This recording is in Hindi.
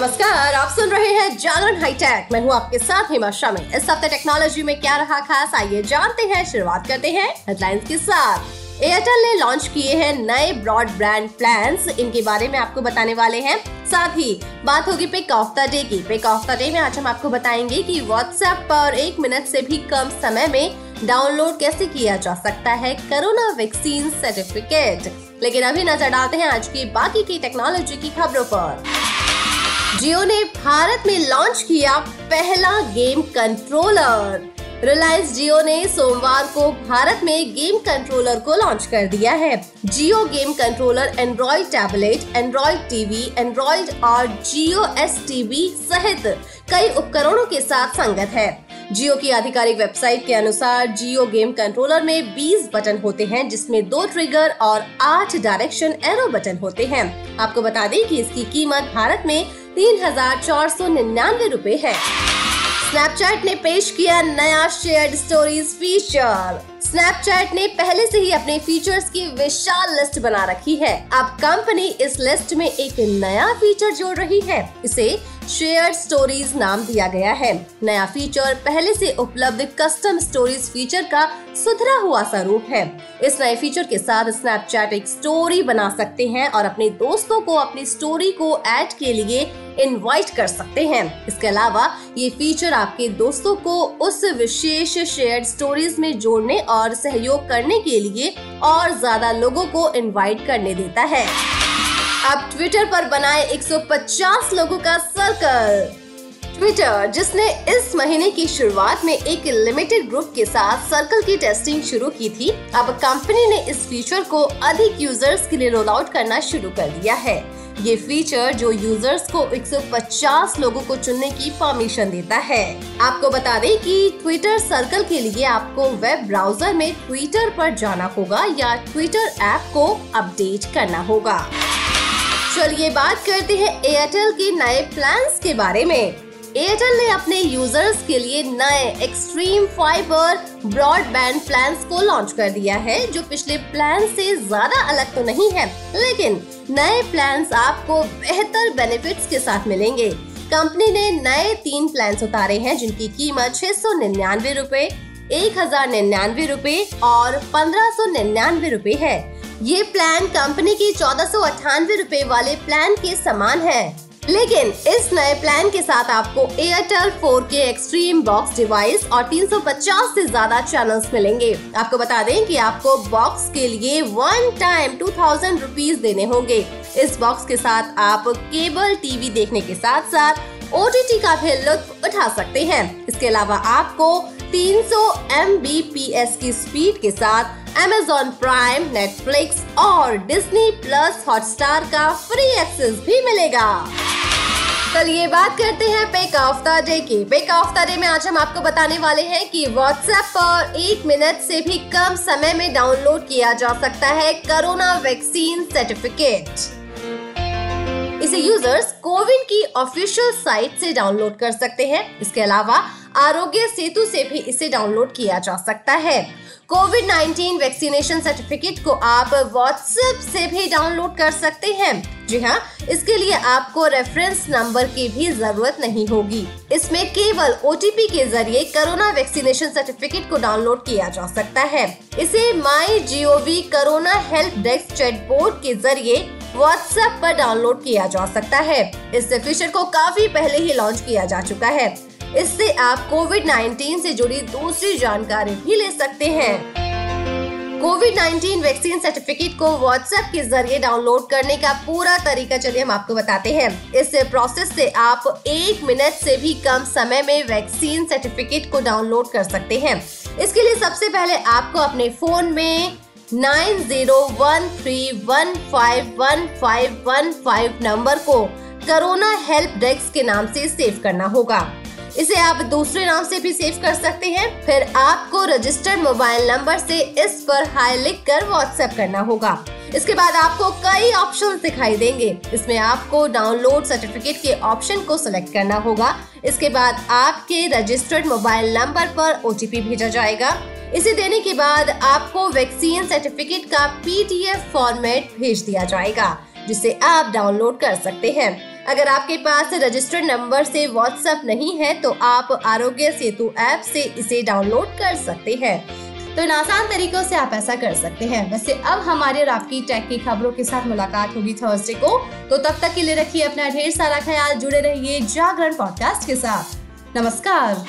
नमस्कार, आप सुन रहे हैं जागरण हाईटेक। मैं हूँ आपके साथ हिमा शामिल। इस हफ़्ते टेक्नोलॉजी में क्या रहा खास, आइए जानते हैं। शुरुआत करते हैं हेडलाइंस के साथ। एयरटेल ने लॉन्च किए हैं नए ब्रॉडबैंड प्लान्स। इनके बारे में आपको बताने वाले हैं। साथ ही, बात होगी पिक ऑफ़ द डे की। पिक ऑफ़ द डे में आज हम आपको बताएँगे कि व्हाट्सएप पर एक मिनट से भी कम समय में डाउनलोड कैसे किया जा सकता है कोरोना वैक्सीन सर्टिफिकेट। लेकिन अभी नज़र डालते हैं आज की बाकी की टेक्नोलॉजी की खबरों पर। जियो ने भारत में लॉन्च किया पहला गेम कंट्रोलर रिलायंस जियो ने सोमवार को भारत में गेम कंट्रोलर को लॉन्च कर दिया है। Jio game controller Android tablet Android TV Android और जियो एस टीवी सहित कई उपकरणों के साथ संगत है। जियो की आधिकारिक वेबसाइट के अनुसार जियो गेम कंट्रोलर में 20 बटन होते हैं, जिसमें दो ट्रिगर और आठ डायरेक्शन एरो बटन होते हैं। आपको बता दें कि इसकी कीमत भारत में तीन हज़ार चार सौ निन्यानवे रूपए है। स्नैपचैट ने पेश किया नया शेयर्ड स्टोरीज फीचर स्नैपचैट ने पहले से ही अपने फीचर्स की विशाल लिस्ट बना रखी है। अब कंपनी इस लिस्ट में एक नया फीचर जोड़ रही है। इसे शेयर स्टोरीज नाम दिया गया है। नया फीचर पहले से उपलब्ध कस्टम स्टोरीज फीचर का सुधरा हुआ स्वरूप है। इस नए फीचर के साथ स्नैपचैट एक स्टोरी बना सकते हैं और अपने दोस्तों को अपनी स्टोरी को ऐड के लिए इनवाइट कर सकते हैं। इसके अलावा ये फीचर आपके दोस्तों को उस विशेष शेयर स्टोरीज में जोड़ने और सहयोग करने के लिए और ज़्यादा लोगों को इनवाइट करने देता है। अब ट्विटर पर बनाए 150 लोगों का सर्कल ट्विटर जिसने इस महीने की शुरुआत में एक लिमिटेड ग्रुप के साथ सर्कल की टेस्टिंग शुरू की थी, अब कंपनी ने इस फीचर को अधिक यूज़र्स के लिए रोल आउट करना शुरू कर दिया है। ये फीचर जो यूज़र्स को 150 लोगों को चुनने की परमिशन देता है। आपको बता दें कि ट्विटर सर्कल के लिए आपको वेब ब्राउज़र में ट्विटर पर जाना होगा या ट्विटर ऐप को अपडेट करना होगा। चलिए बात करते हैं एयरटेल के नए प्लान्स के बारे में। एयरटेल ने अपने यूज़र्स के लिए नए एक्सट्रीम फाइबर ब्रॉडबैंड प्लान को लॉन्च कर दिया है, जो पिछले प्लान से ज़्यादा अलग तो नहीं है, लेकिन नए प्लान आपको बेहतर बेनिफिट्स के साथ मिलेंगे। कंपनी ने नए तीन प्लान उतारे हैं, जिनकी कीमत छह सौ निन्यानवे रूपए, एक हज़ार निन्यानवे रूपए और पंद्रह सौ निन्यानवे रूपए है। ये प्लान कंपनी की चौदह सौ अठानवे रूपए वाले प्लान के समान है। लेकिन इस नए प्लान के साथ आपको Airtel 4K extreme box device और 350 से ज़्यादा चैनल्स मिलेंगे। आपको बता दें कि आपको बॉक्स के लिए one time two thousand rupees देने होंगे। इस बॉक्स के साथ आप केबल टीवी देखने के साथ साथ OTT का भी लुत्फ उठा सकते हैं। इसके अलावा आपको 300 Mbps की स्पीड के साथ Amazon प्राइम नेटफ्लिक्स और डिज्नी प्लस हॉटस्टार का फ्री एक्सेस भी मिलेगा। चलिए बात करते हैं पेक ऑफ़ द डे की। पेक ऑफ़ द डे में आज हम आपको बताने वाले हैं कि व्हाट्सएप पर एक मिनट से भी कम समय में डाउनलोड किया जा सकता है कोरोना वैक्सीन सर्टिफिकेट इसे यूज़र्स कोविन की ऑफिशियल साइट से डाउनलोड कर सकते हैं। इसके अलावा आरोग्य सेतु से भी इसे डाउनलोड किया जा सकता है। कोविड 19 वैक्सीनेशन सर्टिफिकेट को आप व्हाट्सएप से भी डाउनलोड कर सकते हैं। जी हाँ इसके लिए आपको रेफरेंस नंबर की भी ज़रूरत नहीं होगी। इसमें केवल ओटीपी के ज़रिए कोरोना वैक्सीनेशन सर्टिफिकेट को डाउनलोड किया जा सकता है। इसे MyGov corona help desk chatbot के ज़रिए व्हाट्सएप पर डाउनलोड किया जा सकता है। इस फीचर को काफ़ी पहले ही लॉन्च किया जा चुका है। इससे आप कोविड 19 से जुड़ी दूसरी जानकारी भी ले सकते हैं। कोविड 19 वैक्सीन सर्टिफिकेट को व्हाट्सएप के ज़रिए डाउनलोड करने का पूरा तरीका चलिए हम आपको बताते हैं। इस प्रोसेस से आप एक मिनट से भी कम समय में वैक्सीन सर्टिफिकेट को डाउनलोड कर सकते हैं। इसके लिए सबसे पहले आपको अपने फ़ोन में nine zero one three one five one five one five number को कोरोना हेल्प डेस्क के नाम से सेव करना होगा। इसे आप दूसरे नाम से भी सेव कर सकते हैं। फिर आपको रजिस्टर्ड मोबाइल नंबर से इस पर हाई लिख कर व्हाट्सएप करना होगा। इसके बाद आपको कई ऑप्शन दिखाई देंगे। इसमें आपको डाउनलोड सर्टिफिकेट के ऑप्शन को सिलेक्ट करना होगा। इसके बाद आपके रजिस्टर्ड मोबाइल नंबर पर ओटीपी भेजा जाएगा। इसे देने के बाद आपको वैक्सीन सर्टिफिकेट का पीडीएफ फॉर्मेट भेज दिया जाएगा, जिसे आप डाउनलोड कर सकते हैं। अगर आपके पास रजिस्टर्ड नंबर से व्हाट्सएप नहीं है तो आप आरोग्य सेतु ऐप से इसे डाउनलोड कर सकते हैं। तो इन आसान तरीकों से आप ऐसा कर सकते हैं। वैसे अब हमारे और आपकी टैग की खबरों के साथ मुलाकात होगी थर्सडे को। तो तब तक के लिए रखिए अपना ढेर सारा ख्याल, जुड़े रहिए जागरण पॉडकास्ट के साथ। नमस्कार।